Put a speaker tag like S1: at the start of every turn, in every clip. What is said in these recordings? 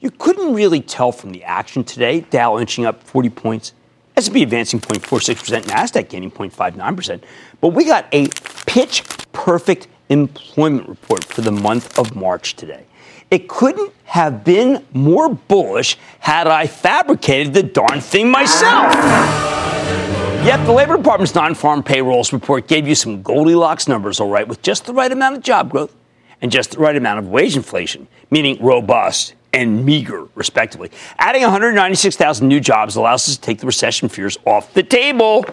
S1: You couldn't really tell from the action today. Dow inching up 40 points, S&P advancing 0.46%, Nasdaq gaining 0.59%. But we got a pitch perfect employment report for the month of March today. It couldn't have been more bullish had I fabricated the darn thing myself. Yet the Labor Department's non-farm payrolls report gave you some Goldilocks numbers, all right, with just the right amount of job growth and just the right amount of wage inflation, meaning robust and meager, respectively. Adding 196,000 new jobs allows us to take the recession fears off the table.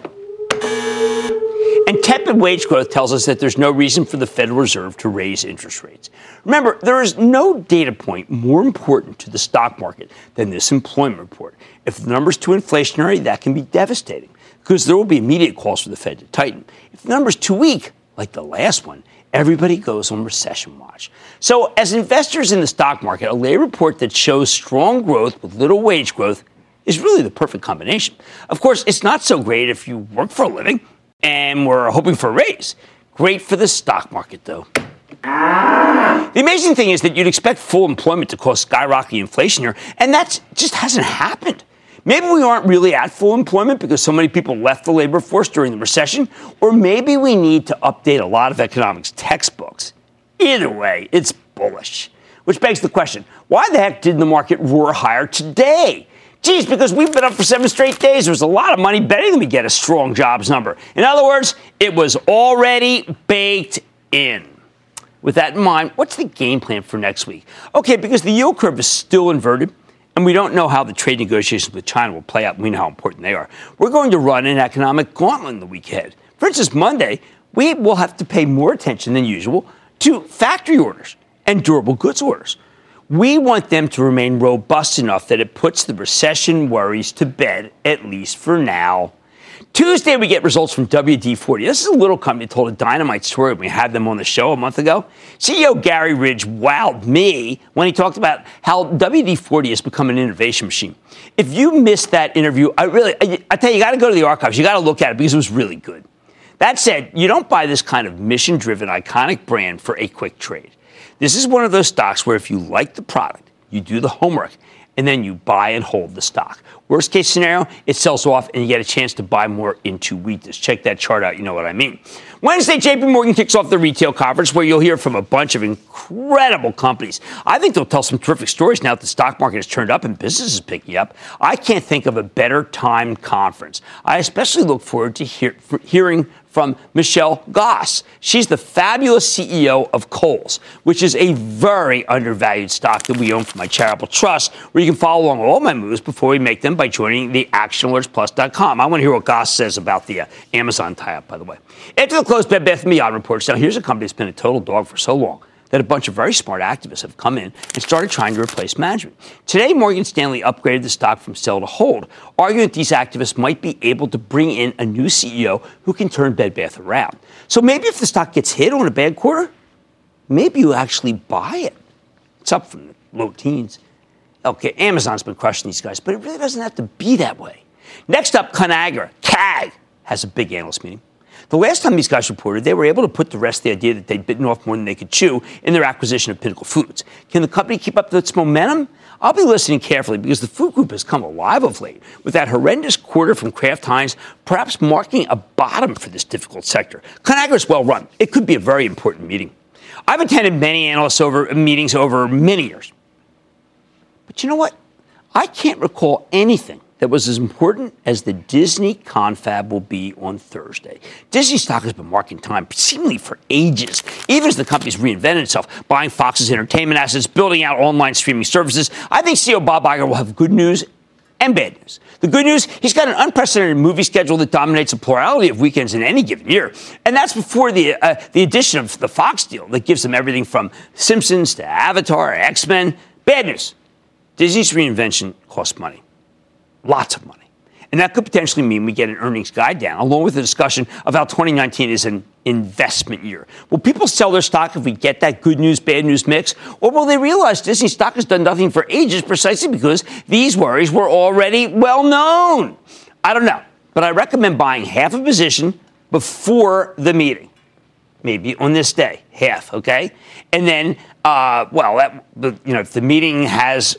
S1: And tepid wage growth tells us that there's no reason for the Federal Reserve to raise interest rates. Remember, there is no data point more important to the stock market than this employment report. If the number's too inflationary, that can be devastating because there will be immediate calls for the Fed to tighten. If the number's too weak, like the last one, everybody goes on recession watch. So, as investors in the stock market, a lay report that shows strong growth with little wage growth is really the perfect combination. Of course, it's not so great if you work for a living and we're hoping for a raise. Great for the stock market, though. The amazing thing is that you'd expect full employment to cause skyrocketing inflation here, and that just hasn't happened. Maybe we aren't really at full employment because so many people left the labor force during the recession, or maybe we need to update a lot of economics textbooks. Either way, it's bullish. Which begs the question why the heck did the market roar higher today? Geez, because we've been up for seven straight days. There's a lot of money betting that we get a strong jobs number. In other words, it was already baked in. With that in mind, what's the game plan for next week? Okay, because the yield curve is still inverted, and we don't know how the trade negotiations with China will play out. We know how important they are. We're going to run an economic gauntlet in the week ahead. For instance, Monday, we will have to pay more attention than usual to factory orders and durable goods orders. We want them to remain robust enough that it puts the recession worries to bed, at least for now. Tuesday, we get results from WD 40. This is a little company that told a dynamite story when we had them on the show a month ago. CEO Gary Ridge wowed me when he talked about how WD 40 has become an innovation machine. If you missed that interview, I really, I, I tell you, you got to go to the archives. You got to look at it because it was really good. That said, you don't buy this kind of mission driven, iconic brand for a quick trade. This is one of those stocks where if you like the product, you do the homework, and then you buy and hold the stock. Worst case scenario, it sells off and you get a chance to buy more into weakness. Check that chart out, you know what I mean. Wednesday, JP Morgan kicks off the retail conference where you'll hear from a bunch of incredible companies. I think they'll tell some terrific stories now that the stock market has turned up and business is picking up. I can't think of a better timed conference. I especially look forward to hear, hearing from Michelle Gass. She's the fabulous CEO of Kohl's, which is a very undervalued stock that we own for my charitable trust, where you can follow along all my moves before we make them by joining the actionalertsplus.com. I want to hear what Gass says about the uh, Amazon tie-up, by the way. After the close, Bed Bath & Beyond reports. Now, here's a company that's been a total dog for so long that a bunch of very smart activists have come in and started trying to replace management. Today, Morgan Stanley upgraded the stock from sell to hold, arguing that these activists might be able to bring in a new CEO who can turn Bed Bath around. So maybe if the stock gets hit on a bad quarter, maybe you actually buy it. It's up from the low teens. Okay, Amazon's been crushing these guys, but it really doesn't have to be that way. Next up, Conagra, CAG, has a big analyst meeting. The last time these guys reported, they were able to put to rest the idea that they'd bitten off more than they could chew in their acquisition of Pinnacle Foods. Can the company keep up its momentum? I'll be listening carefully because the food group has come alive of late, with that horrendous quarter from Kraft Heinz perhaps marking a bottom for this difficult sector. Conagra well run. It could be a very important meeting. I've attended many analysts over meetings over many years. But you know what? I can't recall anything that was as important as the Disney confab will be on Thursday. Disney stock has been marking time seemingly for ages, even as the company's reinvented itself, buying Fox's entertainment assets, building out online streaming services. I think CEO Bob Iger will have good news and bad news. The good news, he's got an unprecedented movie schedule that dominates a plurality of weekends in any given year. And that's before the, uh, the addition of the Fox deal that gives them everything from Simpsons to Avatar, X Men. Bad news Disney's reinvention costs money lots of money. And that could potentially mean we get an earnings guide down, along with a discussion of how 2019 is an investment year. Will people sell their stock if we get that good news, bad news mix? Or will they realize Disney stock has done nothing for ages precisely because these worries were already well known? I don't know. But I recommend buying half a position before the meeting. Maybe on this day, half, okay? And then, uh, well, that, you know, if the meeting has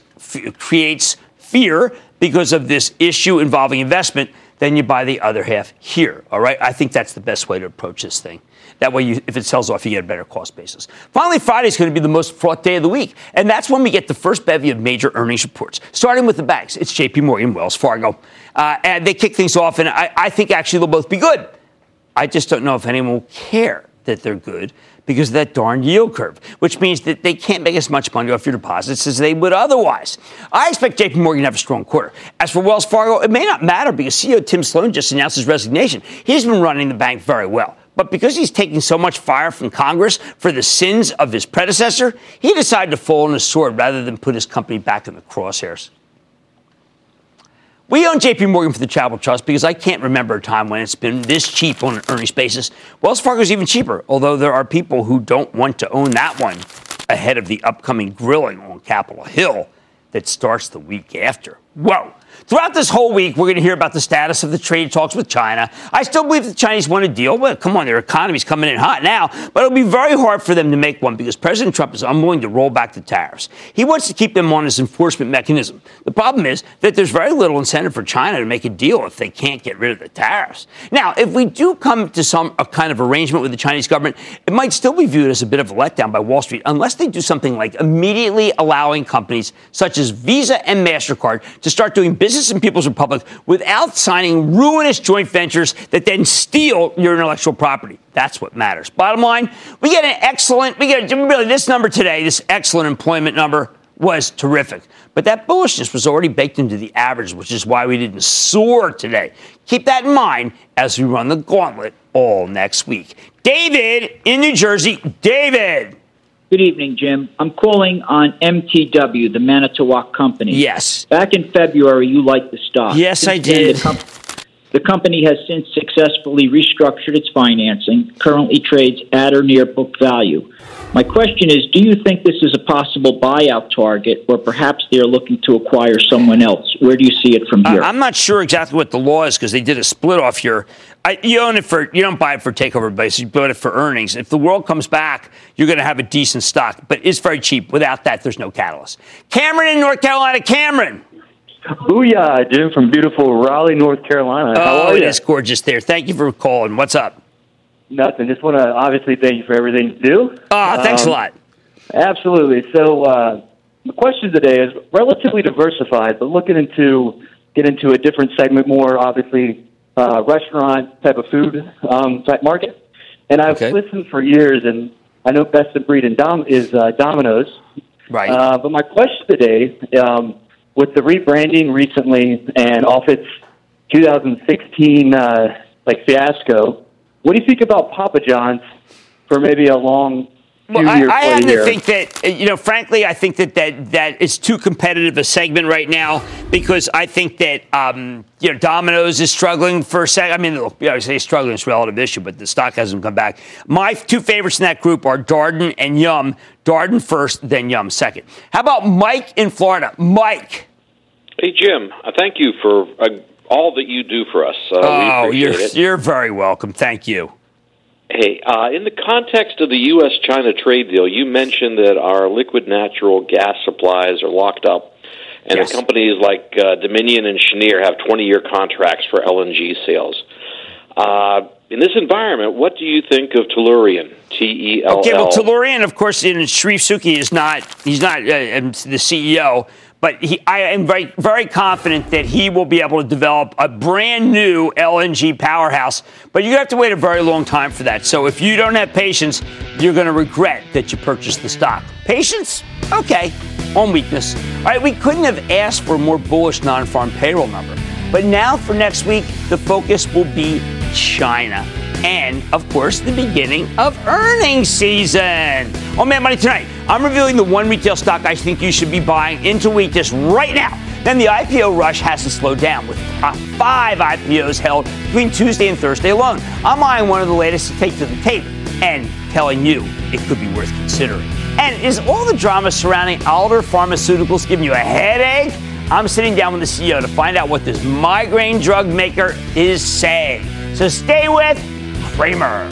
S1: creates fear, because of this issue involving investment, then you buy the other half here. All right. I think that's the best way to approach this thing. That way, you, if it sells off, you get a better cost basis. Finally, Friday is going to be the most fraught day of the week. And that's when we get the first bevy of major earnings reports, starting with the banks. It's JP Morgan, Wells Fargo. Uh, and they kick things off, and I, I think actually they'll both be good. I just don't know if anyone will care that they're good because of that darn yield curve, which means that they can't make as much money off your deposits as they would otherwise. I expect JP Morgan to have a strong quarter. As for Wells Fargo, it may not matter because CEO Tim Sloan just announced his resignation. He's been running the bank very well. But because he's taking so much fire from Congress for the sins of his predecessor, he decided to fall on his sword rather than put his company back in the crosshairs. We own JP Morgan for the Travel Trust because I can't remember a time when it's been this cheap on an earnings basis. Wells Fargo is even cheaper, although there are people who don't want to own that one ahead of the upcoming grilling on Capitol Hill that starts the week after. Whoa. Throughout this whole week, we're going to hear about the status of the trade talks with China. I still believe the Chinese want a deal. Well, come on, their economy's coming in hot now, but it'll be very hard for them to make one because President Trump is unwilling to roll back the tariffs. He wants to keep them on his enforcement mechanism. The problem is that there's very little incentive for China to make a deal if they can't get rid of the tariffs. Now, if we do come to some kind of arrangement with the Chinese government, it might still be viewed as a bit of a letdown by Wall Street unless they do something like immediately allowing companies such as Visa and MasterCard to start doing business business and People's Republic without signing ruinous joint ventures that then steal your intellectual property. That's what matters. Bottom line, we get an excellent, we get really this number today, this excellent employment number was terrific. But that bullishness was already baked into the average, which is why we didn't soar today. Keep that in mind as we run the gauntlet all next week. David in New Jersey. David.
S2: Good evening, Jim. I'm calling on MTW, the Manitowoc company.
S1: Yes.
S2: Back in February, you liked the stock.
S1: Yes, since I did.
S2: The, com- the, company has since successfully restructured its financing, currently trades at or near book value. My question is do you think this is a possible buyout target, or perhaps they're looking to acquire someone else? Where do you see it from here?
S1: I'm not sure exactly what the law is because they did a split off here. I, you own it for, you don't buy it for takeover basis, you buy it for earnings. If the world comes back, you're going to have a decent stock, but it's very cheap. Without that, there's no catalyst. Cameron in North Carolina, Cameron.
S3: Booyah, Jim from beautiful Raleigh, North Carolina.
S1: How oh, it is gorgeous there. Thank you for calling. What's up?
S3: Nothing. Just want to obviously thank you for everything you do.
S1: Ah, thanks um, a lot.
S3: Absolutely. So uh, the question today is relatively diversified, but looking into get into a different segment, more obviously uh, restaurant type of food um, type market. And I've okay. listened for years, and I know best of breed and Dom is uh, Domino's.
S1: Right.
S3: Uh, but my question today, um, with the rebranding recently and off its 2016 uh, like fiasco, what do you think about Papa John's for maybe a long well, I,
S1: I happen to think that, uh, you know, frankly, I think that, that that is too competitive a segment right now because I think that, um, you know, Domino's is struggling for a second. I mean, look, you know, I say struggling is a relative issue, but the stock hasn't come back. My two favorites in that group are Darden and Yum. Darden first, then Yum second. How about Mike in Florida? Mike.
S4: Hey, Jim. Uh, thank you for uh, all that you do for us. Uh,
S1: oh, you're, it. you're very welcome. Thank you.
S4: Hey, uh, in the context of the U.S. China trade deal, you mentioned that our liquid natural gas supplies are locked up, and yes. the companies like uh, Dominion and Cheniere have 20 year contracts for LNG sales. Uh, in this environment, what do you think of Tellurian? T E L L.
S1: Okay, well, Tellurian, of course, in Charif Souki is not, he's not uh, the CEO but he, I am very, very confident that he will be able to develop a brand new LNG powerhouse. But you have to wait a very long time for that. So if you don't have patience, you're going to regret that you purchased the stock. Patience? Okay. On weakness. All right, we couldn't have asked for a more bullish non farm payroll number. But now for next week, the focus will be China. And, of course, the beginning of earnings season. Oh, man, money tonight. I'm revealing the one retail stock I think you should be buying into weakness right now. Then the IPO rush hasn't slowed down with five IPOs held between Tuesday and Thursday alone. I'm eyeing one of the latest to take to the tape and telling you it could be worth considering. And is all the drama surrounding Alder Pharmaceuticals giving you a headache? I'm sitting down with the CEO to find out what this migraine drug maker is saying. So stay with Cramer.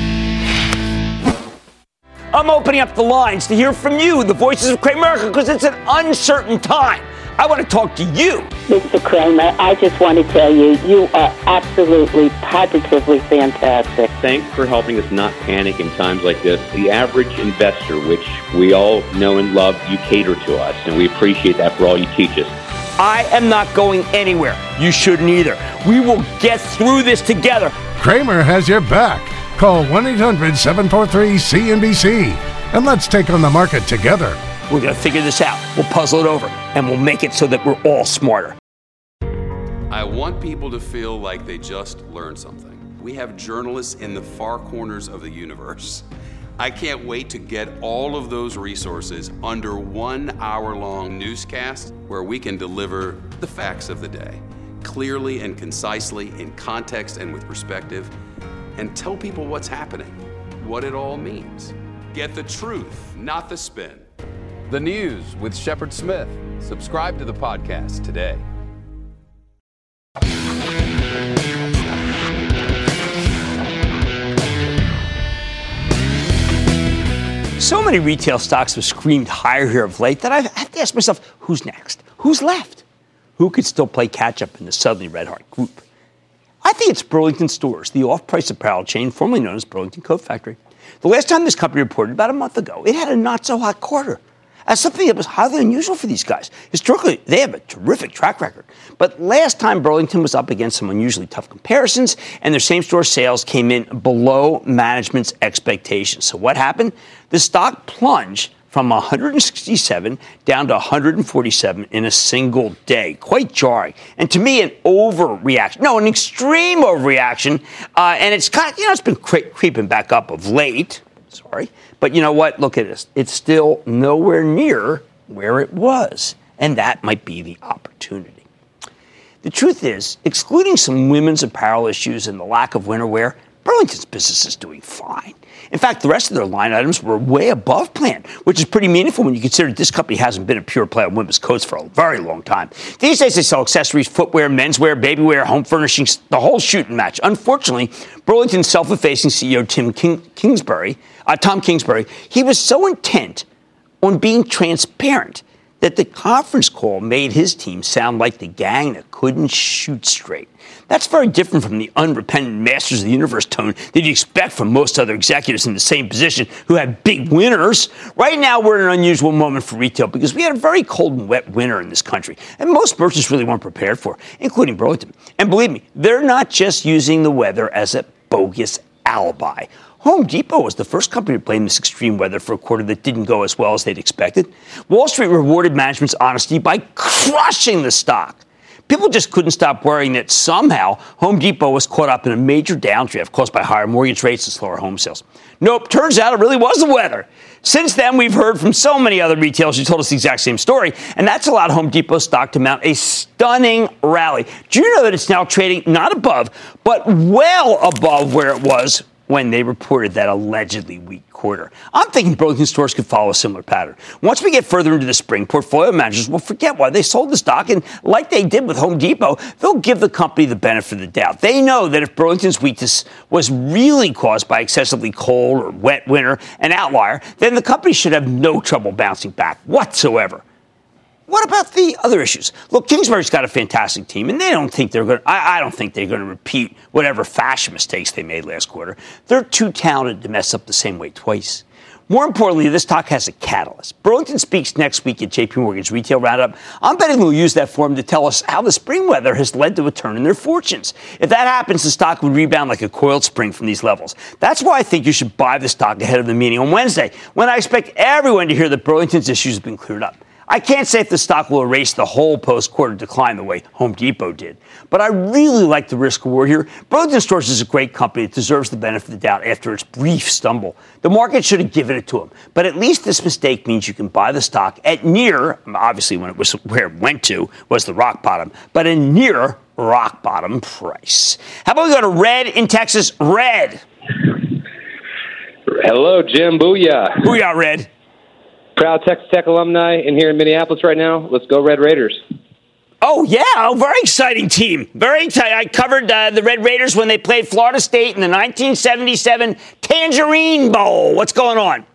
S1: I'm opening up the lines to hear from you, the voices of Cramerica, because it's an uncertain time. I want to talk to you.
S5: Mr. Cramer, I just want to tell you, you are absolutely, positively fantastic.
S6: Thanks for helping us not panic in times like this. The average investor, which we all know and love, you cater to us, and we appreciate that for all you teach us.
S1: I am not going anywhere. You shouldn't either. We will get through this together.
S7: Cramer has your back. Call 1 800 743 CNBC and let's take on the market together.
S1: We're going to figure this out. We'll puzzle it over and we'll make it so that we're all smarter.
S8: I want people to feel like they just learned something. We have journalists in the far corners of the universe. I can't wait to get all of those resources under one hour long newscast where we can deliver the facts of the day clearly and concisely, in context and with perspective and tell people what's happening, what it all means. Get the truth, not the spin.
S9: The News with Shepard Smith. Subscribe to the podcast today.
S1: So many retail stocks have screamed higher here of late that I have to ask myself who's next? Who's left? Who could still play catch up in the suddenly red hot group? I think it's Burlington Stores, the off price apparel chain formerly known as Burlington Coat Factory. The last time this company reported, about a month ago, it had a not so hot quarter. As something that was highly unusual for these guys. Historically, they have a terrific track record. But last time Burlington was up against some unusually tough comparisons, and their same store sales came in below management's expectations. So what happened? The stock plunged from 167 down to 147 in a single day. Quite jarring. And to me, an overreaction. No, an extreme overreaction. Uh, and it's kind of, you know, it's been cre- creeping back up of late. Sorry. But you know what? Look at this. It's still nowhere near where it was. And that might be the opportunity. The truth is, excluding some women's apparel issues and the lack of winter wear, Burlington's business is doing fine. In fact, the rest of their line items were way above plan, which is pretty meaningful when you consider this company hasn't been a pure play on women's coats for a very long time. These days, they sell accessories, footwear, menswear, babywear, home furnishings, the whole shooting match. Unfortunately, Burlington's self-effacing CEO Tim King- Kingsbury, uh, Tom Kingsbury, he was so intent on being transparent that the conference call made his team sound like the gang that couldn't shoot straight. That's very different from the unrepentant masters of the universe tone that you expect from most other executives in the same position who have big winners. Right now, we're in an unusual moment for retail because we had a very cold and wet winter in this country, and most merchants really weren't prepared for, including Burlington. And believe me, they're not just using the weather as a bogus alibi. Home Depot was the first company to blame this extreme weather for a quarter that didn't go as well as they'd expected. Wall Street rewarded management's honesty by crushing the stock. People just couldn't stop worrying that somehow Home Depot was caught up in a major downdraft caused by higher mortgage rates and slower home sales. Nope, turns out it really was the weather. Since then, we've heard from so many other retailers who told us the exact same story, and that's allowed Home Depot stock to mount a stunning rally. Do you know that it's now trading not above, but well above where it was when they reported that allegedly weak quarter. I'm thinking Burlington stores could follow a similar pattern. Once we get further into the spring, portfolio managers will forget why they sold the stock, and like they did with Home Depot, they'll give the company the benefit of the doubt. They know that if Burlington's weakness was really caused by excessively cold or wet winter, an outlier, then the company should have no trouble bouncing back whatsoever. What about the other issues? Look, Kingsbury's got a fantastic team, and they don't think they're going. I, I don't think they're going to repeat whatever fashion mistakes they made last quarter. They're too talented to mess up the same way twice. More importantly, this talk has a catalyst. Burlington speaks next week at JP Morgan's retail roundup. I'm betting they'll use that forum to tell us how the spring weather has led to a turn in their fortunes. If that happens, the stock would rebound like a coiled spring from these levels. That's why I think you should buy the stock ahead of the meeting on Wednesday, when I expect everyone to hear that Burlington's issues have been cleared up. I can't say if the stock will erase the whole post quarter decline the way Home Depot did, but I really like the risk reward here. Burlington Stores is a great company. It deserves the benefit of the doubt after its brief stumble. The market should have given it to them, but at least this mistake means you can buy the stock at near, obviously, when it was where it went to was the rock bottom, but a near rock bottom price. How about we go to Red in Texas? Red.
S10: Hello, Jim. Booyah.
S1: Booyah, Red.
S10: Proud Texas Tech alumni in here in Minneapolis right now. Let's go Red Raiders.
S1: Oh yeah, oh, very exciting team. Very exciting. I covered uh, the Red Raiders when they played Florida State in the 1977 Tangerine Bowl. What's going on?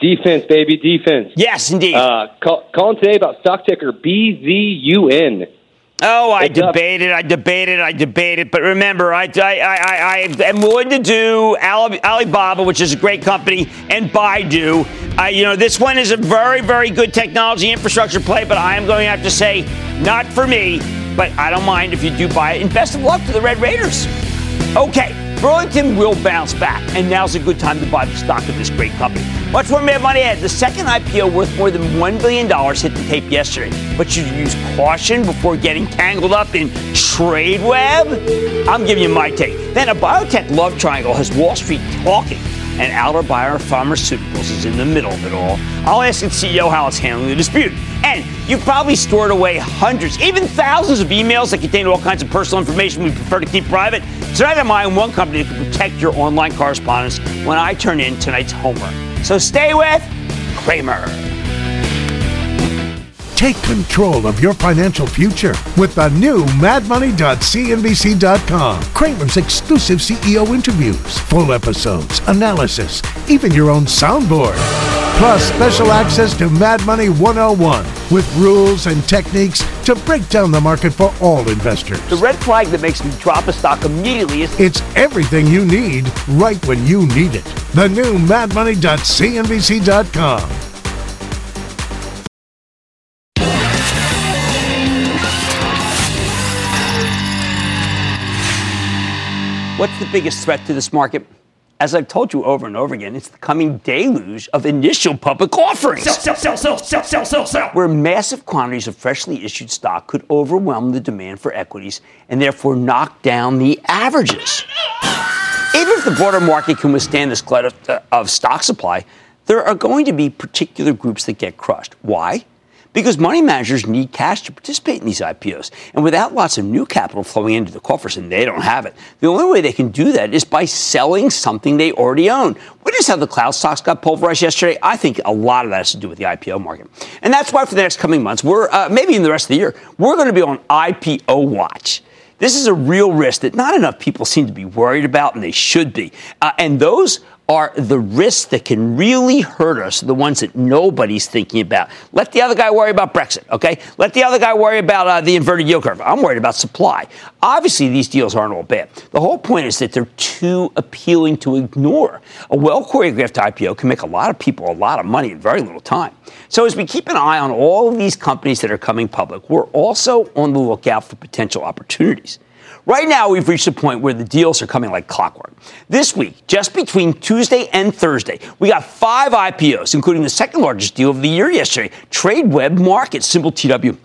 S10: Defense, baby, defense.
S1: Yes, indeed.
S10: Uh, call, calling today about stock ticker BZUN.
S1: Oh, I debated, I debated, I debated. But remember, I, I, I, I am willing to do Alibaba, which is a great company, and Baidu. Uh, you know, this one is a very, very good technology infrastructure play, but I am going to have to say, not for me. But I don't mind if you do buy it. And best of luck to the Red Raiders. Okay. Burlington will bounce back, and now's a good time to buy the stock of this great company. Much more Mad Money ahead. The second IPO worth more than $1 billion hit the tape yesterday, but you use caution before getting tangled up in TradeWeb? I'm giving you my take. Then a biotech love triangle has Wall Street talking and Alder Biopharmaceuticals is in the middle of it all. I'll ask its CEO how it's handling the dispute. And you've probably stored away hundreds, even thousands of emails that contain all kinds of personal information we prefer to keep private. Tonight I'm eyeing one company that can protect your online correspondence when I turn in tonight's homework. So stay with Cramer.
S7: Take control of your financial future with the new madmoney.cnbc.com. Cramer's exclusive CEO interviews, full episodes, analysis, even your own soundboard. Plus, special access to Mad Money 101 with rules and techniques to break down the market for all investors.
S1: The red flag that makes me drop a stock immediately is
S7: it's everything you need right when you need it. The new madmoney.cnbc.com.
S1: What's the biggest threat to this market? As I've told you over and over again, it's the coming deluge of initial public offerings. Sell, sell, sell, sell, sell, sell, sell, sell. Where massive quantities of freshly issued stock could overwhelm the demand for equities and therefore knock down the averages. Even if the broader market can withstand this glut of, uh, of stock supply, there are going to be particular groups that get crushed. Why? Because money managers need cash to participate in these IPOs. And without lots of new capital flowing into the coffers, and they don't have it, the only way they can do that is by selling something they already own. Witness how the cloud stocks got pulverized yesterday? I think a lot of that has to do with the IPO market. And that's why for the next coming months, we're uh, maybe in the rest of the year, we're going to be on IPO watch. This is a real risk that not enough people seem to be worried about, and they should be. Uh, and those are the risks that can really hurt us, the ones that nobody's thinking about. Let the other guy worry about Brexit, okay? Let the other guy worry about uh, the inverted yield curve. I'm worried about supply. Obviously, these deals aren't all bad. The whole point is that they're too appealing to ignore. A well choreographed IPO can make a lot of people a lot of money in very little time. So, as we keep an eye on all of these companies that are coming public, we're also on the lookout for potential opportunities. Right now, we've reached a point where the deals are coming like clockwork. This week, just between Tuesday and Thursday, we got five IPOs, including the second largest deal of the year yesterday, TradeWeb Markets, symbol TW.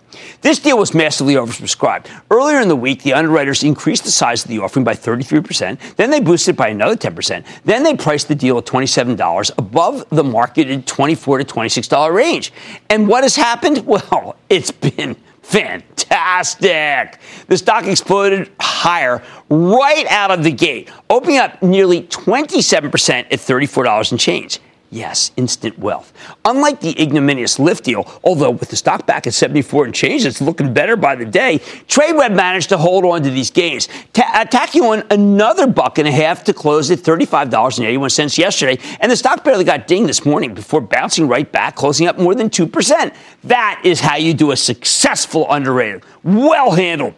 S1: This deal was massively oversubscribed. Earlier in the week, the underwriters increased the size of the offering by 33%. Then they boosted it by another 10%. Then they priced the deal at $27 above the marketed 24 to $26 range. And what has happened? Well, it's been fantastic fantastic. The stock exploded higher right out of the gate, opening up nearly 27% at $34 and change. Yes, instant wealth. Unlike the ignominious Lyft deal, although with the stock back at 74 and change, it's looking better by the day, TradeWeb managed to hold on to these gains, ta- uh, attacking on another buck and a half to close at $35.81 yesterday, and the stock barely got dinged this morning before bouncing right back, closing up more than 2%. That is how you do a successful underrated. Well handled.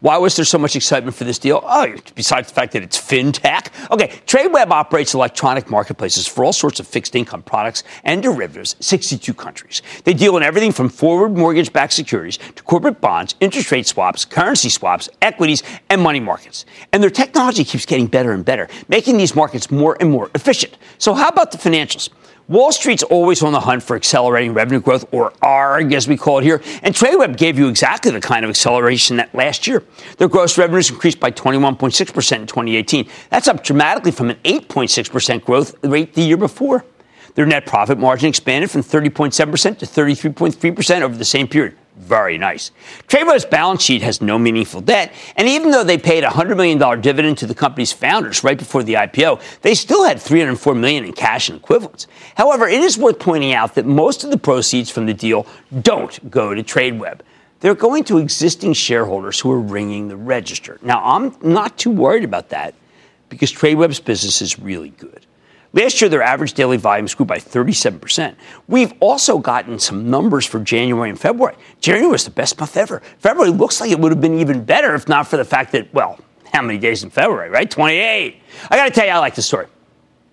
S1: Why was there so much excitement for this deal? Oh, besides the fact that it's fintech. Okay, TradeWeb operates electronic marketplaces for all sorts of fixed income products and derivatives, 62 countries. They deal in everything from forward mortgage backed securities to corporate bonds, interest rate swaps, currency swaps, equities, and money markets. And their technology keeps getting better and better, making these markets more and more efficient. So, how about the financials? Wall Street's always on the hunt for accelerating revenue growth, or ARG as we call it here, and TradeWeb gave you exactly the kind of acceleration that last year. Their gross revenues increased by 21.6% in 2018. That's up dramatically from an 8.6% growth rate the year before. Their net profit margin expanded from 30.7% to 33.3% over the same period. Very nice. TradeWeb's balance sheet has no meaningful debt, and even though they paid a $100 million dividend to the company's founders right before the IPO, they still had 304 million in cash and equivalents. However, it is worth pointing out that most of the proceeds from the deal don't go to TradeWeb. They're going to existing shareholders who are ringing the register. Now, I'm not too worried about that because TradeWeb's business is really good. Last year, their average daily volumes grew by 37%. We've also gotten some numbers for January and February. January was the best month ever. February looks like it would have been even better if not for the fact that, well, how many days in February, right? 28. I got to tell you, I like this story.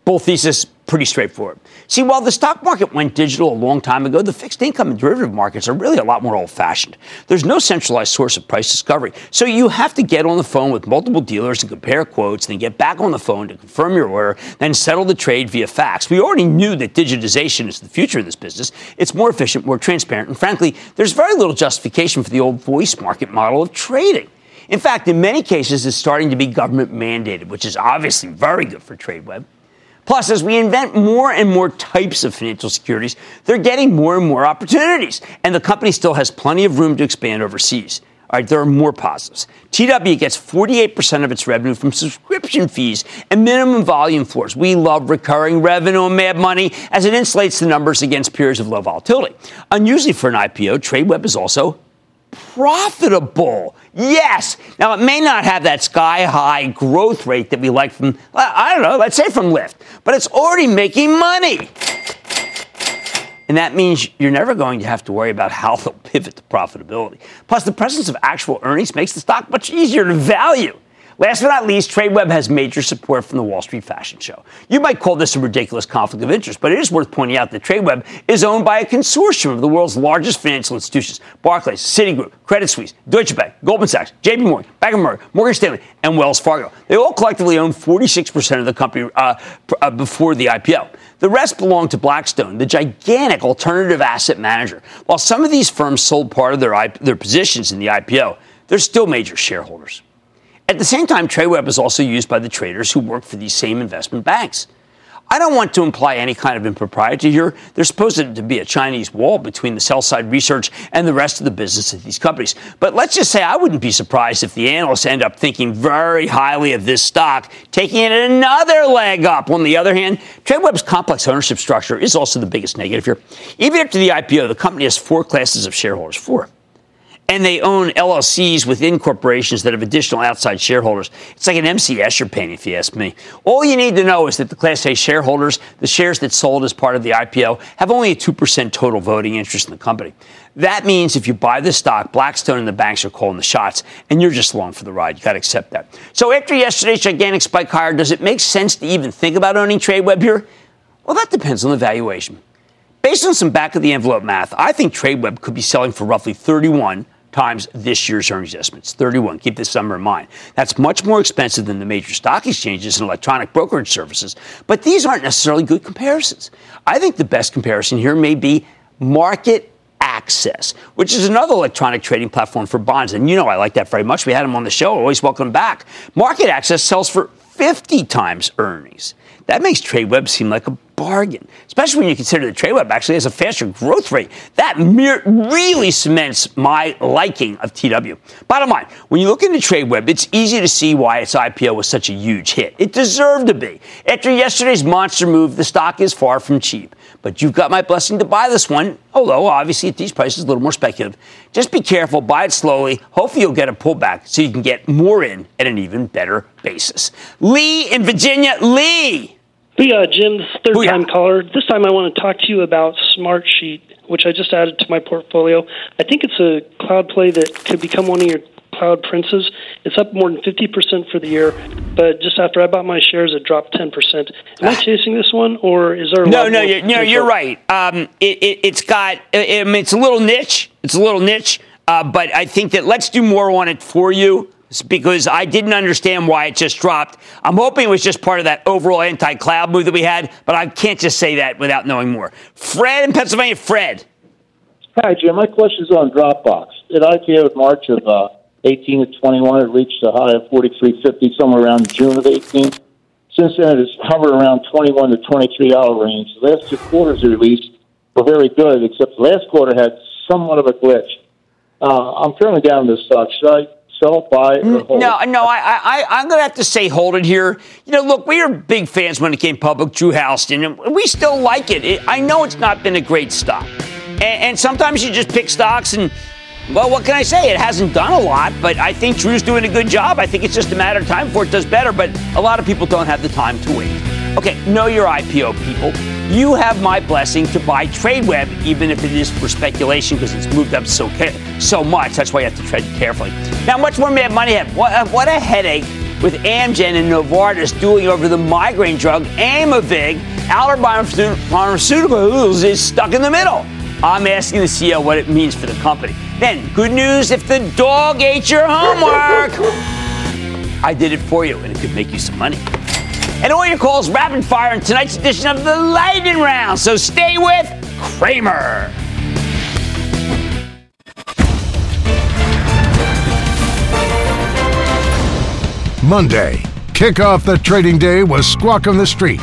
S1: Bull thesis, pretty straightforward. See, while the stock market went digital a long time ago, the fixed income and derivative markets are really a lot more old fashioned. There's no centralized source of price discovery. So you have to get on the phone with multiple dealers and compare quotes, then get back on the phone to confirm your order, then settle the trade via fax. We already knew that digitization is the future of this business. It's more efficient, more transparent, and frankly, there's very little justification for the old voice market model of trading. In fact, in many cases, it's starting to be government mandated, which is obviously very good for TradeWeb. Plus, as we invent more and more types of financial securities, they're getting more and more opportunities, and the company still has plenty of room to expand overseas. All right, there are more positives. TW gets 48% of its revenue from subscription fees and minimum volume floors. We love recurring revenue and mad money as it insulates the numbers against periods of low volatility. Unusually for an IPO, TradeWeb is also profitable. Yes. Now, it may not have that sky high growth rate that we like from, I don't know, let's say from Lyft, but it's already making money. And that means you're never going to have to worry about how they'll pivot to profitability. Plus, the presence of actual earnings makes the stock much easier to value. Last but not least, TradeWeb has major support from the Wall Street Fashion Show. You might call this a ridiculous conflict of interest, but it is worth pointing out that TradeWeb is owned by a consortium of the world's largest financial institutions Barclays, Citigroup, Credit Suisse, Deutsche Bank, Goldman Sachs, JP Morgan, Bank of America, Morgan Stanley, and Wells Fargo. They all collectively own 46% of the company uh, uh, before the IPO. The rest belong to Blackstone, the gigantic alternative asset manager. While some of these firms sold part of their, their positions in the IPO, they're still major shareholders. At the same time, TradeWeb is also used by the traders who work for these same investment banks. I don't want to imply any kind of impropriety here. There's supposed to be a Chinese wall between the sell side research and the rest of the business of these companies. But let's just say I wouldn't be surprised if the analysts end up thinking very highly of this stock, taking it another leg up. On the other hand, TradeWeb's complex ownership structure is also the biggest negative here. Even after the IPO, the company has four classes of shareholders. Four and they own LLCs within corporations that have additional outside shareholders. It's like an MC Escher painting, if you ask me. All you need to know is that the Class A shareholders, the shares that sold as part of the IPO, have only a 2% total voting interest in the company. That means if you buy the stock, Blackstone and the banks are calling the shots, and you're just along for the ride. You got to accept that. So after yesterday's gigantic spike higher, does it make sense to even think about owning TradeWeb here? Well, that depends on the valuation. Based on some back of the envelope math, I think TradeWeb could be selling for roughly 31 times this year's earnings estimates. 31. Keep this number in mind. That's much more expensive than the major stock exchanges and electronic brokerage services, but these aren't necessarily good comparisons. I think the best comparison here may be market Access, which is another electronic trading platform for bonds. And you know I like that very much. We had him on the show. Always welcome back. MarketAxess sells for 50 times earnings. That makes TradeWeb seem like a bargain, especially when you consider that TradeWeb actually has a faster growth rate. That really cements my liking of TW. Bottom line, when you look into TradeWeb, it's easy to see why its IPO was such a huge hit. It deserved to be. After yesterday's monster move, the stock is far from cheap. But you've got my blessing to buy this one, although obviously at these prices, a little more speculative. Just be careful, buy it slowly. Hopefully, you'll get a pullback so you can get more in at an even better basis. Lee in Virginia, Lee.
S11: Booyah, Jim, third Booyah. time caller. This time I want to talk to you about Smartsheet, which I just added to my portfolio. I think it's a cloud play that could become one of your cloud princes. It's up more than 50% for the year, but just after I bought my shares, it dropped 10%. Am I ah. chasing this one, or is there
S1: no, no, you're, no, you're right. Um, it, it, got, I mean, it's a little niche. It's a little niche, uh, but I think that let's do more on it for you because I didn't understand why it just dropped. I'm hoping it was just part of that overall anti cloud move that we had, but I can't just say that without knowing more. Fred in Pennsylvania, Fred.
S12: Hi, Jim. My question is on Dropbox. At IPO'd March of uh, 18 to 21. It reached a high of 43.50 somewhere around June of 18. Since then, it has hovered around 21 to 23 dollar range. The last two quarters it released were very good, except the last quarter had somewhat of a glitch. Uh, I'm currently down in this stock. Should I sell, buy, or hold?
S1: No, no, I, I, I'm going to have to say hold it here. You know, look, we were big fans when it came public, Drew Houston, and we still like it. it I know it's not been a great stock. And, and sometimes you just pick stocks and well, what can I say? It hasn't done a lot, but I think Drew's doing a good job. I think it's just a matter of time before it does better, but a lot of people don't have the time to wait. Okay, know your IPO, people. You have my blessing to buy TradeWeb, even if it is for speculation, because it's moved up so so much. That's why you have to tread carefully. Now, much more Mad Money have. What, uh, what a headache with Amgen and Novartis dueling over the migraine drug Aimovig. Allergan Pharmaceuticals is stuck in the middle. I'm asking the CEO what it means for the company. Then, good news if the dog ate your homework. I did it for you, and it could make you some money. And all your calls rapid fire in tonight's edition of the Lightning Round. So stay with Cramer.
S7: Monday, kick off the trading day was Squawk on the Street.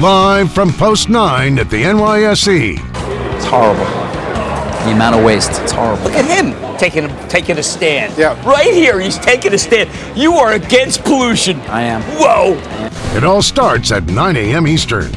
S7: Live from Post 9 at the NYSE.
S13: It's horrible the amount of waste. It's horrible.
S1: Look at him taking taking a stand. Yeah. Right here, he's taking a stand. You are against pollution.
S13: I am.
S1: Whoa.
S7: It all starts at 9 a.m. Eastern.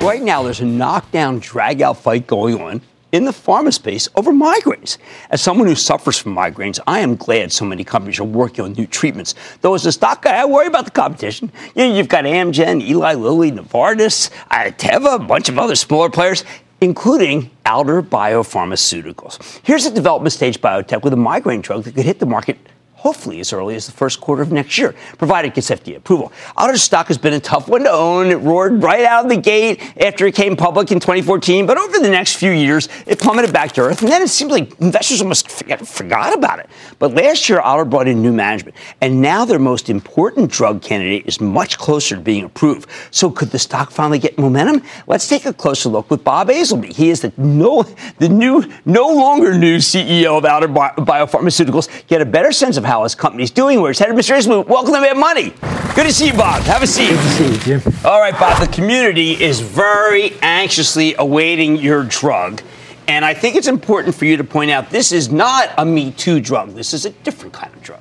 S1: Right now, there's a knockdown, drag out fight going on in the pharma space over migraines. As someone who suffers from migraines, I am glad so many companies are working on new treatments. Though as a stock guy, I worry about the competition. You know, you've got Amgen, Eli Lilly, Novartis, Teva, a bunch of other smaller players including Alder Biopharmaceuticals. Here's a development stage biotech with a migraine drug that could hit the market hopefully as early as the first quarter of next year, provided it gets FDA approval. Alder stock has been a tough one to own. It roared right out of the gate after it came public in 2014, but over the next few years, it plummeted back to earth, and then it seems like investors almost forget, forgot about it. But last year, Alder brought in new management, and now their most important drug candidate is much closer to being approved. So could the stock finally get momentum? Let's take a closer look with Bob Azelby. He is the no, the new, no longer new CEO of Alder Biopharmaceuticals. Get a better sense of how his company's doing. Where it's headed, Mr. Ismu. Welcome to Mad Money. Good to see you, Bob. Have a seat.
S14: Good to see you, Jim.
S1: All right, Bob. The community is very anxiously awaiting your drug. And I think it's important for you to point out this is not a Me Too drug. This is a different kind of drug.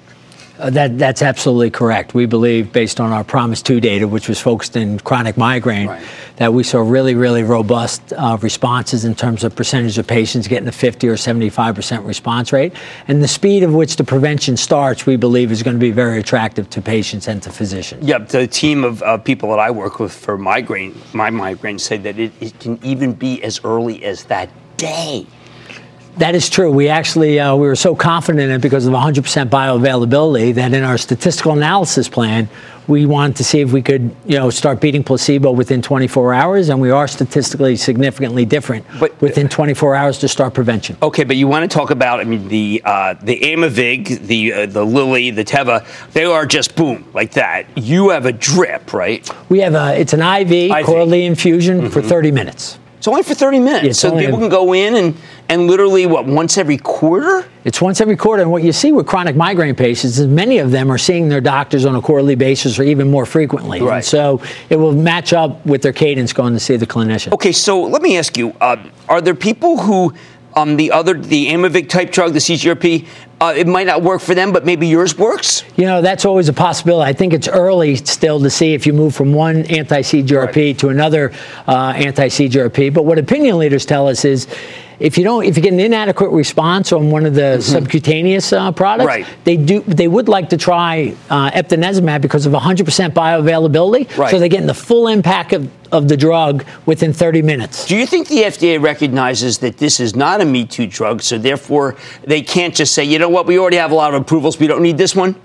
S14: Uh, that, that's absolutely correct. We believe, based on our Promise 2 data, which was focused in chronic migraine, right. that we saw really, really robust uh, responses in terms of percentage of patients getting a 50 or 75% response rate. And the speed of which the prevention starts, we believe, is going to be very attractive to patients and to physicians.
S1: Yep. The team of uh, people that I work with for migraine, my migraine, say that it, it can even be as early as that day.
S14: That is true. We actually uh, we were so confident in it because of 100% bioavailability that in our statistical analysis plan, we wanted to see if we could, you know, start beating placebo within 24 hours, and we are statistically significantly different but, within 24 hours to start prevention.
S1: Okay, but you want to talk about, I mean, the uh, the Aimovig, the uh, the Lilly, the Teva, they are just boom like that. You have a drip, right?
S14: We have a it's an IV, IV. quarterly infusion mm-hmm. for 30 minutes.
S1: It's only for 30 minutes.
S14: Yeah,
S1: so people can go in and, and literally, what, once every quarter?
S14: It's once every quarter. And what you see with chronic migraine patients is many of them are seeing their doctors on a quarterly basis or even more frequently.
S1: Right.
S14: And so it will match up with their cadence going to see the clinician.
S1: Okay, so let me ask you: uh, Are there people who, um, the other, the Aimovig type drug, the CGRP, uh, it might not work for them, but maybe yours works?
S14: You know, that's always a possibility. I think it's early still to see if you move from one anti CGRP to another uh, anti CGRP. But what opinion leaders tell us is if you don't, if you get an inadequate response on one of the subcutaneous uh, products,
S1: Right.
S14: they do, they would like to try uh, eptinezumab because of 100% bioavailability.
S1: Right.
S14: So they're getting the full impact of, of the drug within 30 minutes.
S1: Do you think the FDA recognizes that this is not a Me Too drug, so therefore they can't just say, you know what, we already have a lot of approvals, we don't need this one?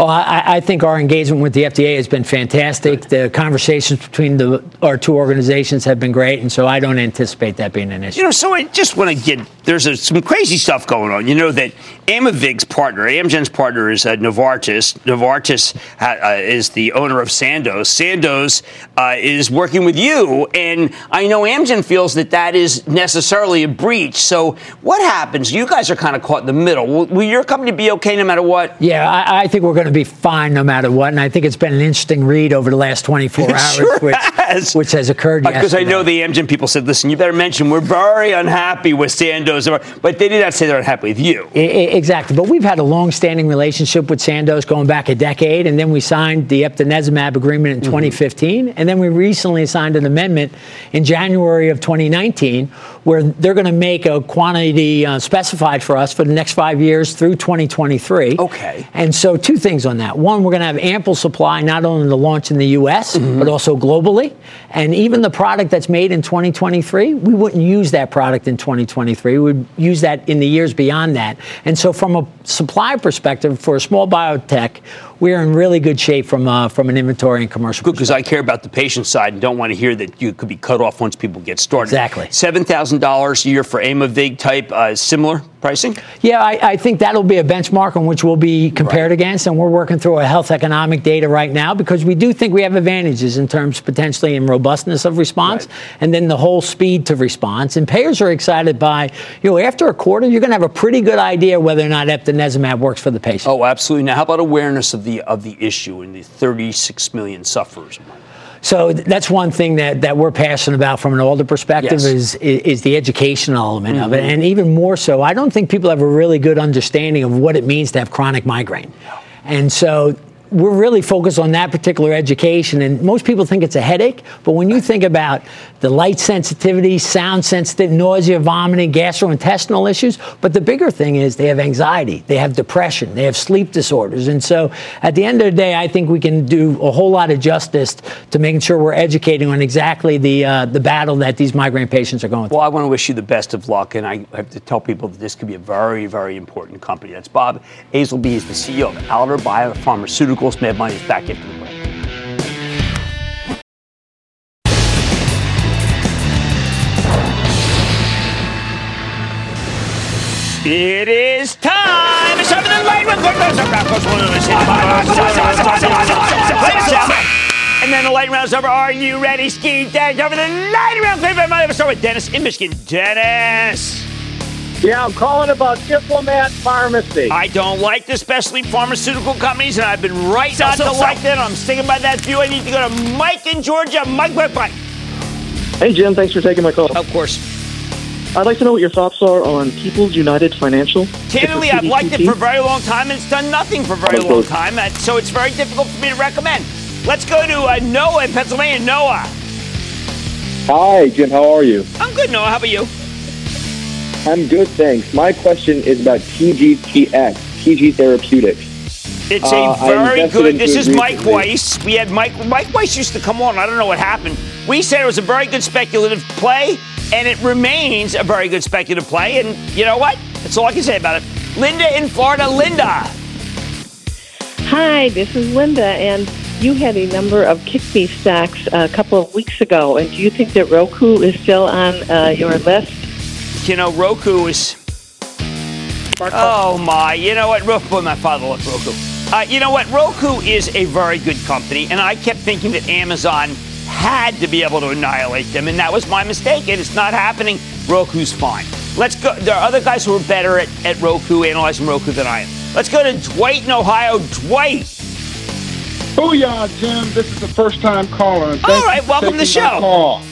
S14: Oh, I, I think our engagement with the FDA has been fantastic. The conversations between the, our two organizations have been great, and so I don't anticipate that being an issue.
S1: You know, so I just want to get there's a, some crazy stuff going on. You know that Aimovig's partner, Amgen's partner, is uh, Novartis. Novartis uh, is the owner of Sandoz. Sandoz uh, is working with you, and I know Amgen feels that that is necessarily a breach. So what happens? You guys are kind of caught in the middle. Will, will your company be okay no matter what?
S14: Yeah, I, I think we're going to be fine no matter what, and I think it's been an interesting read over the last 24 hours,
S1: Sure
S14: which,
S1: has.
S14: which has occurred uh,
S1: Because I know the Amgen people said, listen, you better mention we're very unhappy with Sandoz, but they did not say they're unhappy with you.
S14: I- I- exactly. But we've had a long-standing relationship with Sandoz going back a decade, and then we signed the eptinezumab agreement in mm-hmm. 2015, and then we recently signed an amendment in January of 2019 where they're going to make a quantity uh, specified for us for the next five years through 2023.
S1: Okay.
S14: And so two things on that. One, we're going to have ample supply not only to launch in the U.S. but also globally, and even the product that's made in 2023, we wouldn't use that product in 2023. We would use that in the years beyond that. And so, from a supply perspective, for a small biotech, we're in really good shape from uh, from an inventory and commercial.
S1: Good, because I care about the patient side and don't want to hear that you could be cut off once people get started.
S14: Exactly.
S1: Seven thousand dollars a year for Aimovig type, uh, similar pricing.
S14: Yeah, I, I think that'll be a benchmark on which we'll be compared against, and we're working through a health economic data right now because we do think we have advantages in terms potentially in robustness of response, and then the whole speed to response. And payers are excited by, you know, after a quarter, you're going to have a pretty good idea whether or not eptinezumab works for the patient.
S1: Oh, absolutely. Now, how about awareness of the of the issue and the 36 million sufferers?
S14: So that's one thing that, that we're passionate about from an Alder perspective
S1: Yes.
S14: is, is the educational element of it,
S1: Mhm.
S14: and even more so, I don't think people have a really good understanding of what it means to have chronic migraine, and so. We're really focused on that particular education, and most people think it's a headache. But when you think about the light sensitivity, sound sensitive, nausea, vomiting, gastrointestinal issues, but the bigger thing is they have anxiety, they have depression, they have sleep disorders, and so at the end of the day, I think we can do a whole lot of justice to making sure we're educating on exactly the uh, the battle that these migraine patients are going through.
S1: Well, I want to wish you the best of luck, and I have to tell people that this could be a very, very important company. That's Bob Azelby, is the CEO of Alder Biopharmaceuticals. Mad Money is back after the break. It is time. It's time for the light round. And then the light round's over. Are you ready, Ski Dad? Over the light round. Let's start with Dennis in Michigan. Dennis.
S15: Yeah, I'm calling about Diplomat Pharmacy.
S1: I don't like the specialty pharmaceutical companies, and I've been right
S15: So,
S1: not
S15: so,
S1: to
S15: so.
S1: like them. I'm sticking by that view. I need to go to Mike in Georgia. Mike, Mike, Mike.
S16: Hey, Jim, thanks for taking my call.
S1: Of course.
S16: I'd like to know what your thoughts are on People's United Financial.
S1: Candidly, I've liked it for a very long time, and it's done nothing for a very long time, so it's very difficult for me to recommend. Let's go to uh, Noah in Pennsylvania. Noah.
S17: Hi, Jim. How are you?
S1: I'm good, Noah. How about you?
S17: I'm good, thanks. My question is about TGTX, TG Therapeutics.
S1: It's
S17: Uh,
S1: very good. This is Mike
S17: recently.
S1: Weiss. We had Mike. Mike Weiss used to come on. I don't know what happened. We said it was a very good speculative play, and it remains a very good speculative play. And you know what? That's all I can say about it. Linda in Florida. Linda.
S18: Hi, this is Linda, and you had a number of kick me stocks a couple of weeks ago. And do you think that Roku is still on uh, your list?
S1: You know, Roku is. Oh my! You know what? Roku. My father loved Roku. Uh, you know what? Roku is a very good company, and I kept thinking that Amazon had to be able to annihilate them, and that was my mistake, and it's not happening. Roku's fine. Let's go. There are other guys who are better at, at Roku, analyzing Roku than I am. Let's go to Dwight in Ohio. Dwight.
S19: Booyah, Jim. This is the first time caller.
S1: All right, welcome to the show.
S19: Call.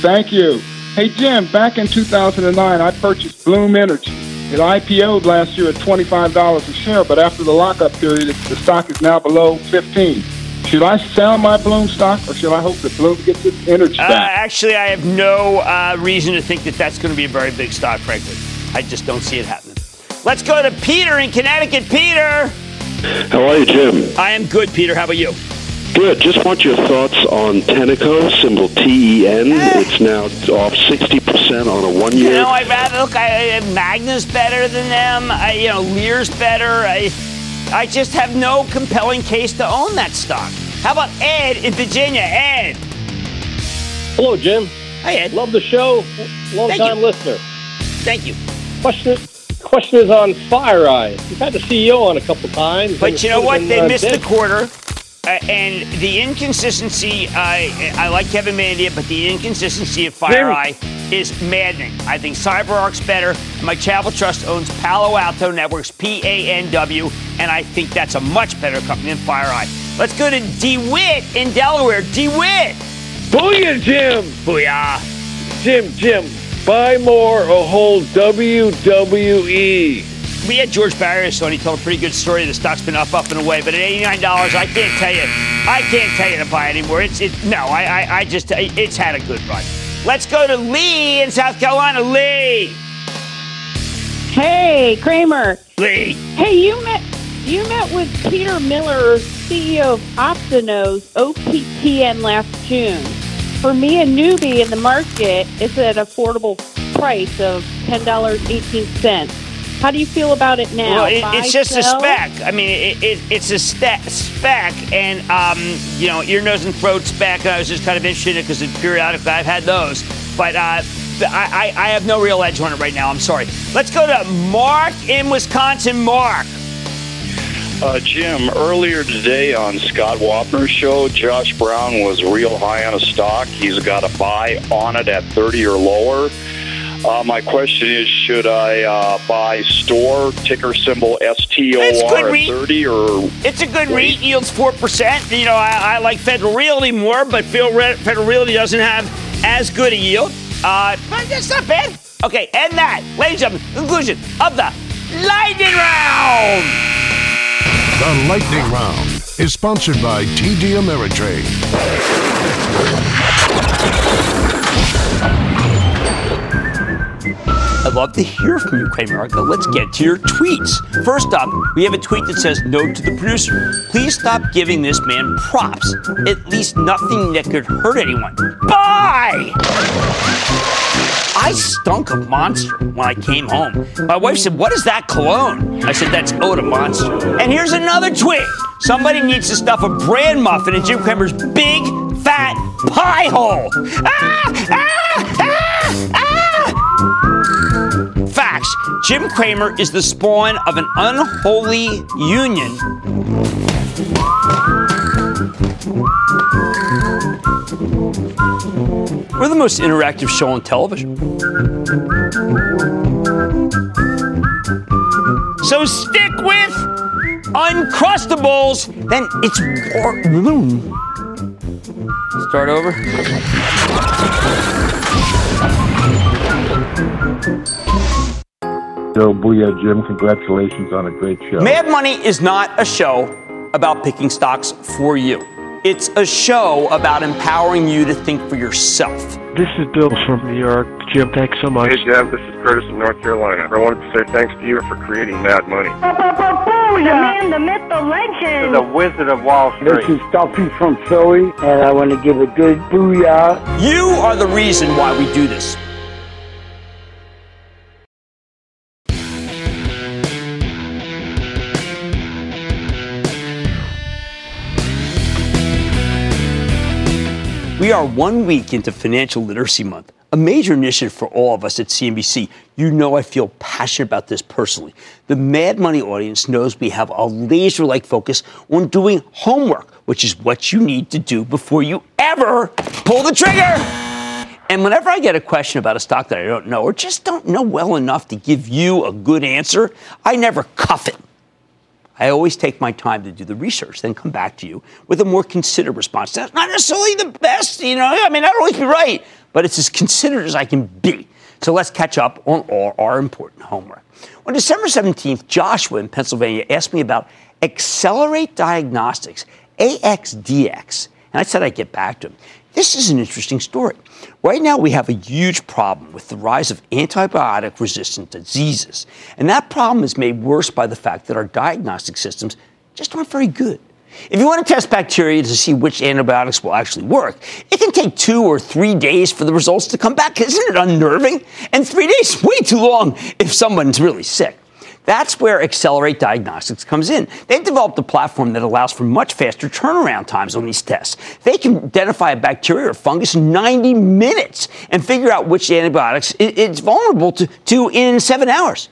S19: Thank you. Hey, Jim, back in 2009, I purchased Bloom Energy. It IPO'd last year at $25 a share, but after the lockup period, the stock is now below 15 should I sell my Bloom stock or should I hope that Bloom gets its energy uh, back?
S1: Uh, actually, I have no uh, reason to think that that's going to be a very big stock, frankly. I just don't see it happening. Let's go to Peter in Connecticut. Peter!
S20: How are you, Jim?
S1: I am good, Peter. How about you?
S20: Good. Just want your thoughts on Tenneco, symbol T E N. Eh. It's now off 60% on a one year.
S1: You know, I'd rather look, I, Magna's better than them. I, you know, Lear's better. I, I just have no compelling case to own that stock. How about Ed in Virginia? Ed.
S21: Hello, Jim.
S1: Hi, Ed.
S21: Love the show. Long Thank time you. listener.
S1: Thank you.
S21: Question question is on FireEye. You've had the CEO on a couple times.
S1: But you know what? They uh, missed dead. the quarter. Uh, and the inconsistency, I I like Kevin Mandia, but the inconsistency of FireEye is maddening. I think CyberArk's better. My Travel Trust owns Palo Alto Networks, P A N W, and I think that's a much better company than FireEye. Let's go to DeWitt in Delaware. DeWitt!
S22: Booyah, Jim!
S1: Booyah!
S22: Jim, Jim, buy more or hold WWE
S1: we had George Barrios on. He told a pretty good story. The stock's been up, up and away, but at eighty-nine dollars, I can't tell you. I can't tell you to buy anymore. It's it. No, I, I, I just it's had a good run. Let's go to Lee in South Carolina. Lee.
S23: Hey, Cramer.
S1: Lee.
S23: Hey, you met you met with Peter Miller, CEO of OptiNose, OPTN last June. For me, a newbie in the market, it's at an affordable price of ten dollars eighteen cents. How do you feel about it now?
S1: Well, it, it's just sell? a spec. I mean, it, it, it's a st- spec, and um, you know, ear, nose, and throat spec. I was just kind of interested because periodically I've had those, but uh, I, I, have no real edge on it right now. I'm sorry. Let's go to Mark in Wisconsin. Mark.
S24: Uh, Jim, earlier today on Scott Wapner's show, Josh Brown was real high on a stock. He's got a buy on it at 30 or lower. Uh, my question is, should I uh, buy store ticker symbol STOR at 30 or?
S1: It's a good REIT, yields 4%. You know, I, I like Federal Realty more, but Federal Realty doesn't have as good a yield. Uh, but that's not bad. Okay, and that, ladies and gentlemen, conclusion of the Lightning Round.
S7: The Lightning Round is sponsored by TD Ameritrade.
S1: Love to hear from you, Cramer. Let's get to your tweets. First up, we have a tweet that says, Note to the producer, please stop giving this man props. At least nothing that could hurt anyone. Bye! I stunk a monster when I came home. My wife said, What is that cologne? I said, That's Oda Monster. And here's another tweet. Somebody needs to stuff a bran muffin in Jim Cramer's big, fat pie hole. Ah! Ah! Ah! Ah! Facts Jim Cramer is the spawn of an unholy union. We're the most interactive show on television. So stick with Uncrustables, then it's Start over.
S25: Joe Booyah, Jim, congratulations on a great show.
S1: Mad Money is not a show about picking stocks for you. It's a show about empowering you to think for yourself.
S26: This is Bill from New York. Jim, thanks so much.
S27: Hey, Jim, this is Curtis from North Carolina. I wanted to say thanks to you for creating Mad Money.
S28: The man, the myth, the legend.
S27: The Wizard of Wall Street.
S29: This is Duffy from Philly, and I want to give a good booyah.
S1: You are the reason why we do this. We are one week into Financial Literacy Month, a major initiative for all of us at CNBC. You know I feel passionate about this personally. The Mad Money audience knows we have a laser like focus on doing homework, which is what you need to do before you ever pull the trigger. And whenever I get a question about a stock that I don't know or just don't know well enough to give you a good answer, I never cuff it. I always take my time to do the research, then come back to you with a more considered response. That's not necessarily the best, you know. I mean, I don't always be right, but it's as considered as I can be. So let's catch up on all our important homework. On December 17th, Joshua in Pennsylvania asked me about Accelerate Diagnostics, AXDX. And I said I'd get back to him. This is an interesting story. Right now, we have a huge problem with the rise of antibiotic resistant diseases. And that problem is made worse by the fact that our diagnostic systems just aren't very good. If you want to test bacteria to see which antibiotics will actually work, it can take two or three days for the results to come back. Isn't it unnerving? And three days is way too long if someone's really sick. That's where Accelerate Diagnostics comes in. They've developed a platform that allows for much faster turnaround times on these tests. They can identify a bacteria or fungus in 90 minutes and figure out which antibiotics it's vulnerable to, to in seven hours.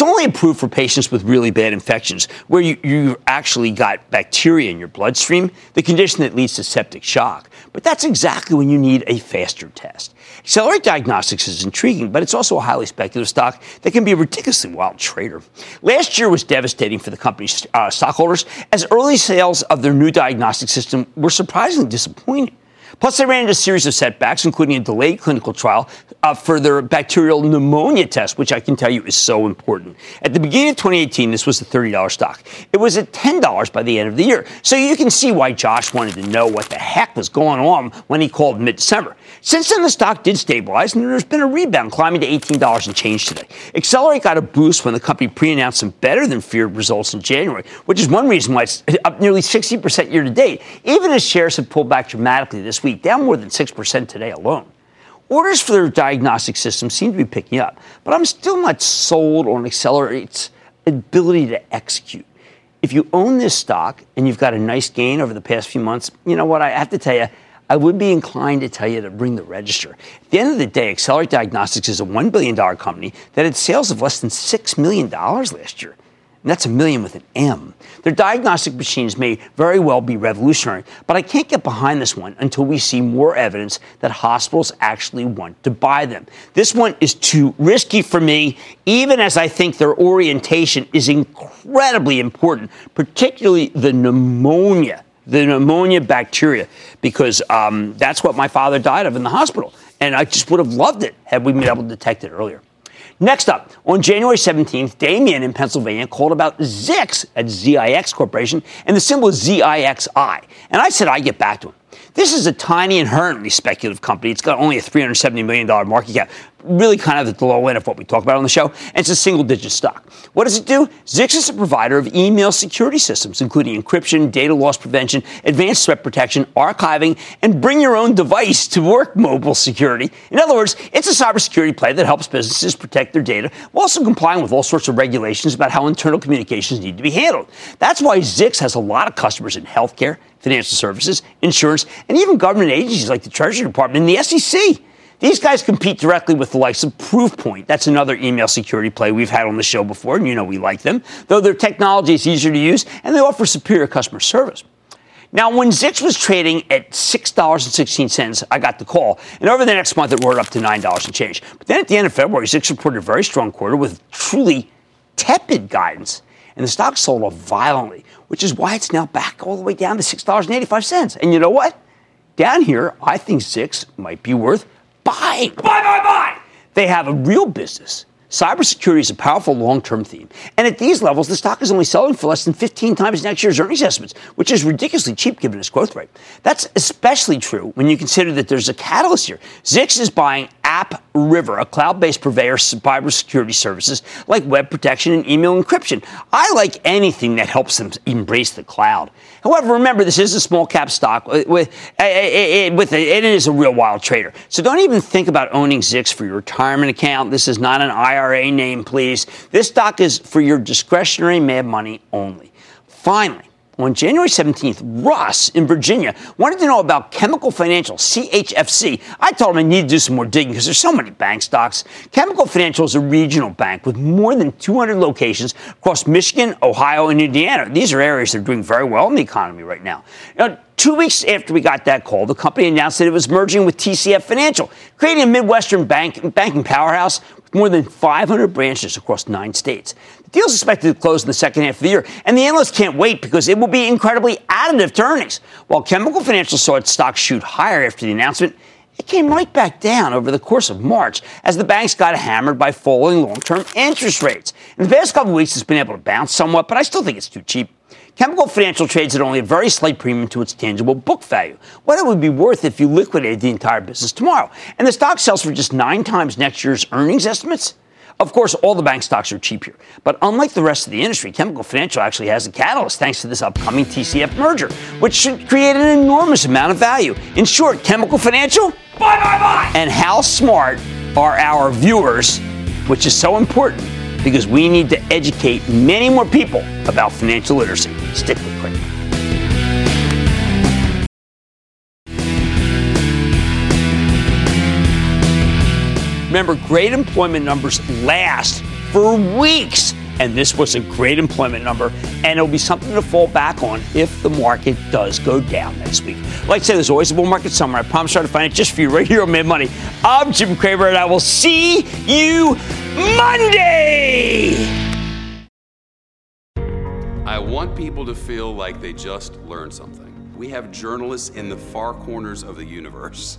S1: It's only approved for patients with really bad infections where you, you actually got bacteria in your bloodstream, the condition that leads to septic shock. But that's exactly when you need a faster test. Accelerate Diagnostics is intriguing, but it's also a highly speculative stock that can be a ridiculously wild trader. Last year was devastating for the company's uh, stockholders as early sales of their new diagnostic system were surprisingly disappointing. Plus, they ran into a series of setbacks, including a delayed clinical trial uh, for their bacterial pneumonia test, which I can tell you is so important. At the beginning of 2018, this was a $30 stock. It was at $10 by the end of the year. So you can see why Josh wanted to know what the heck was going on when he called mid December. Since then, the stock did stabilize, and there's been a rebound, climbing to $18 and change today. Accelerate got a boost when the company pre-announced some better than feared results in January, which is one reason why it's up nearly 60% year to date, even as shares have pulled back dramatically this week, down more than 6% today alone. Orders for their diagnostic system seem to be picking up, but I'm still not sold on Accelerate's ability to execute. If you own this stock and you've got a nice gain over the past few months, you know what? I have to tell you, I would be inclined to tell you to bring the register. At the end of the day, Accelerate Diagnostics is a $1 billion company that had sales of less than $6 million last year. And that's a million with an M. Their diagnostic machines may very well be revolutionary, but I can't get behind this one until we see more evidence that hospitals actually want to buy them. This one is too risky for me, even as I think their orientation is incredibly important, particularly the pneumonia the pneumonia bacteria, because um, that's what my father died of in the hospital. And I just would have loved it had we been able to detect it earlier. Next up, on January 17th, Damien in Pennsylvania called about Zix at ZIX Corporation, and the symbol is ZIXI. And I said I'd get back to him. This is a tiny, inherently speculative company. It's got only a $370 million market cap, really kind of at the low end of what we talk about on the show, and it's a single digit stock. What does it do? Zix is a provider of email security systems, including encryption, data loss prevention, advanced threat protection, archiving, and bring your own device to work mobile security. In other words, it's a cybersecurity play that helps businesses protect their data while also complying with all sorts of regulations about how internal communications need to be handled. That's why Zix has a lot of customers in healthcare, financial services, insurance, and even government agencies like the Treasury Department and the SEC. These guys compete directly with the likes of Proofpoint. That's another email security play we've had on the show before, and you know we like them, though their technology is easier to use and they offer superior customer service. Now, when Zix was trading at $6.16, I got the call. And over the next month, it roared up to $9 and change. But then at the end of February, Zix reported a very strong quarter with truly tepid guidance. And the stock sold off violently, which is why it's now back all the way down to $6.85. And you know what? Down here, I think Zix might be worth buying. Buy, buy, buy. They have a real business. Cybersecurity is a powerful long term theme. And at these levels, the stock is only selling for less than 15 times next year's earnings estimates, which is ridiculously cheap given its growth rate. That's especially true when you consider that there's a catalyst here. Zix is buying App River, a cloud based purveyor of cybersecurity services like web protection and email encryption. I like anything that helps them embrace the cloud. However, remember, this is a small cap stock with, with, eh, eh, eh, with it is a real wild trader. So don't even think about owning Zix for your retirement account. This is not an IRA name, please. This stock is for your discretionary mad money only. Finally, on January 17th, Russ in Virginia wanted to know about Chemical Financial, CHFC. I told him I need to do some more digging because there's so many bank stocks. Chemical Financial is a regional bank with more than 200 locations across Michigan, Ohio, and Indiana. These are areas that are doing very well in the economy right now. now Two weeks after we got that call, the company announced that it was merging with TCF Financial, creating a Midwestern bank, banking powerhouse with more than 500 branches across nine states. The deal is expected to close in the second half of the year, and the analysts can't wait because it will be incredibly additive to earnings. While Chemical Financial saw its stock shoot higher after the announcement, it came right back down over the course of March as the banks got hammered by falling long term interest rates. In the past couple weeks, it's been able to bounce somewhat, but I still think it's too cheap. Chemical Financial trades at only a very slight premium to its tangible book value, what it would be worth if you liquidated the entire business tomorrow. And the stock sells for just nine times next year's earnings estimates. Of course, all the bank stocks are cheap here. But unlike the rest of the industry, Chemical Financial actually has a catalyst thanks to this upcoming TCF merger, which should create an enormous amount of value. In short, Chemical Financial, buy, buy, buy! And how smart are our viewers, which is so important because we need to educate many more people about financial literacy. Stick with Cramer. Remember, great employment numbers last for weeks. And this was a great employment number, and it'll be something to fall back on if the market does go down next week. Like I said, there's always a bull market somewhere. I promise I'll find it just for you right here on Mad Money. I'm Jim Cramer, and I will see you Monday.
S30: I want people to feel like they just learned something. We have journalists in the far corners of the universe.